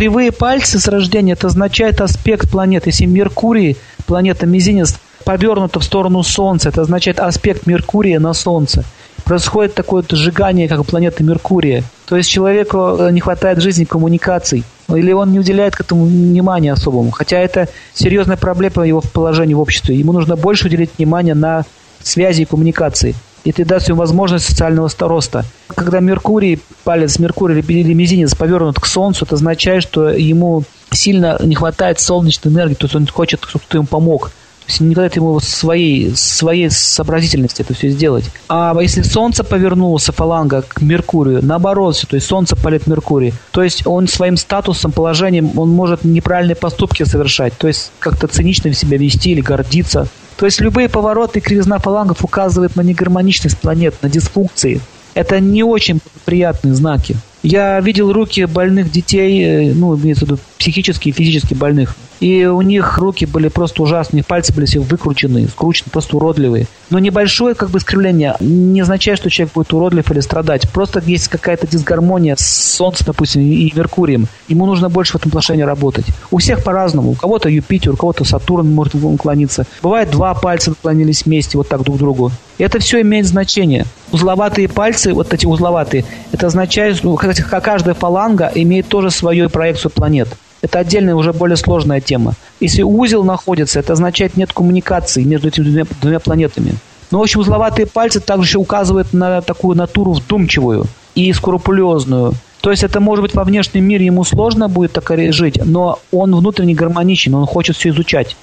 кривые пальцы с рождения, это означает аспект планеты. Если Меркурий, планета Мизинец, повернута в сторону Солнца, это означает аспект Меркурия на Солнце. Происходит такое сжигание, как у планеты Меркурия. То есть человеку э, не хватает в жизни коммуникаций. Или он не уделяет к этому внимания особому. Хотя это серьезная проблема его положения в обществе. Ему нужно больше уделить внимание на связи и коммуникации. Это даст ему возможность социального роста. Когда Меркурий, палец Меркурия или мизинец повернут к Солнцу, это означает, что ему сильно не хватает солнечной энергии, то есть он хочет, чтобы кто ему помог есть не дает ему своей, своей сообразительности это все сделать. А если Солнце повернулся, фаланга, к Меркурию, наоборот, то есть Солнце палит Меркурий, то есть он своим статусом, положением, он может неправильные поступки совершать, то есть как-то цинично себя вести или гордиться. То есть любые повороты и кривизна фалангов указывают на негармоничность планет, на дисфункции. Это не очень приятные знаки. Я видел руки больных детей, э, ну, имеется в виду психически и физически больных. И у них руки были просто ужасные, пальцы были все выкручены, скручены, просто уродливые. Но небольшое как бы искривление не означает, что человек будет уродлив или страдать. Просто есть какая-то дисгармония с Солнцем, допустим, и Меркурием. Ему нужно больше в этом отношении работать. У всех по-разному. У кого-то Юпитер, у кого-то Сатурн может уклониться. Бывает два пальца наклонились вместе вот так друг к другу. Это все имеет значение. Узловатые пальцы, вот эти узловатые, это означает, ну, каждая фаланга имеет тоже свою проекцию планет. Это отдельная, уже более сложная тема. Если узел находится, это означает нет коммуникации между этими двумя, двумя планетами. Но, в общем, узловатые пальцы также еще указывают на такую натуру вдумчивую и скрупулезную. То есть это может быть во внешнем мире ему сложно будет так жить, но он внутренне гармоничен, он хочет все изучать.